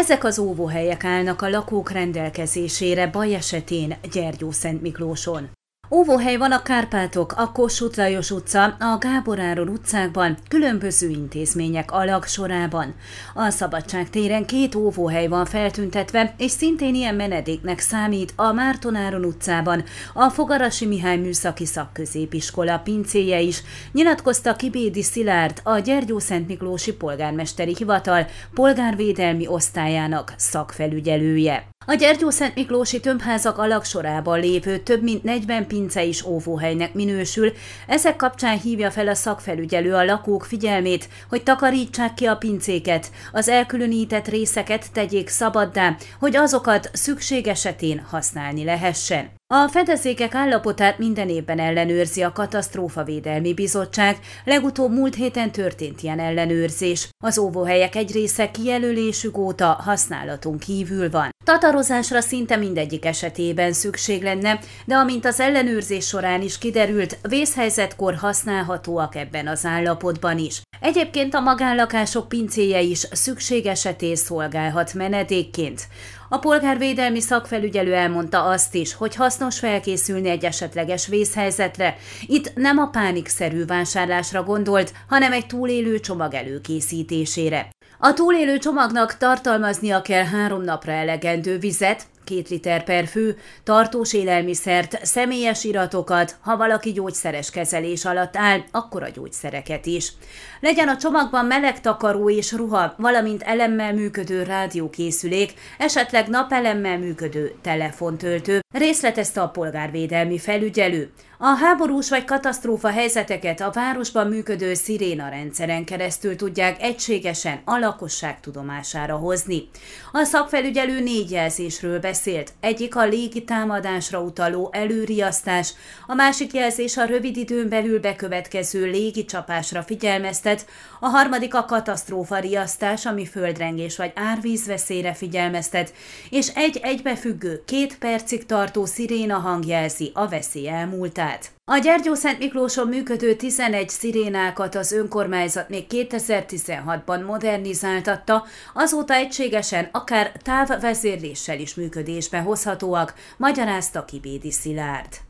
Ezek az óvóhelyek állnak a lakók rendelkezésére baj esetén Gyergyó Szent Miklóson. Óvóhely van a Kárpátok, a Kossuth Lajos utca, a Gábor Áron utcákban, különböző intézmények alag sorában. A Szabadság téren két óvóhely van feltüntetve, és szintén ilyen menedéknek számít a Márton Áron utcában, a Fogarasi Mihály Műszaki Szakközépiskola pincéje is, nyilatkozta Kibédi Szilárd, a Gyergyó Szent Miklósi Polgármesteri Hivatal polgárvédelmi osztályának szakfelügyelője. A Gyergyó Szent Miklósi tömbházak alaksorában lévő több mint 40 pince is óvóhelynek minősül, ezek kapcsán hívja fel a szakfelügyelő a lakók figyelmét, hogy takarítsák ki a pincéket, az elkülönített részeket tegyék szabaddá, hogy azokat szükség esetén használni lehessen. A fedezékek állapotát minden évben ellenőrzi a Katasztrófavédelmi Bizottság, legutóbb múlt héten történt ilyen ellenőrzés. Az óvóhelyek egy része kijelölésük óta használaton kívül van. Tatarozásra szinte mindegyik esetében szükség lenne, de amint az ellenőrzés során is kiderült, vészhelyzetkor használhatóak ebben az állapotban is. Egyébként a magánlakások pincéje is szükség esetén szolgálhat menedékként. A polgárvédelmi szakfelügyelő elmondta azt is, hogy hasznos felkészülni egy esetleges vészhelyzetre. Itt nem a pánikszerű vásárlásra gondolt, hanem egy túlélő csomag előkészítésére. A túlélő csomagnak tartalmaznia kell három napra elegendő vizet, két liter per fő, tartós élelmiszert, személyes iratokat, ha valaki gyógyszeres kezelés alatt áll, akkor a gyógyszereket is. Legyen a csomagban meleg takaró és ruha, valamint elemmel működő rádiókészülék, esetleg napelemmel működő telefontöltő, részletezte a polgárvédelmi felügyelő. A háborús vagy katasztrófa helyzeteket a városban működő sziréna rendszeren keresztül tudják egységesen a lakosság tudomására hozni. A szakfelügyelő négy jelzésről beszélt. Egyik a légi támadásra utaló előriasztás, a másik jelzés a rövid időn belül bekövetkező légi csapásra figyelmeztet, a harmadik a katasztrófa riasztás, ami földrengés vagy árvízveszélyre figyelmeztet, és egy egybefüggő, két percig tartó sziréna hang jelzi a veszély elmúltát. A Gyergyó Szent Miklóson működő 11 szirénákat az önkormányzat még 2016-ban modernizáltatta, azóta egységesen akár távvezérléssel is működésbe hozhatóak, magyarázta Kibédi Szilárd.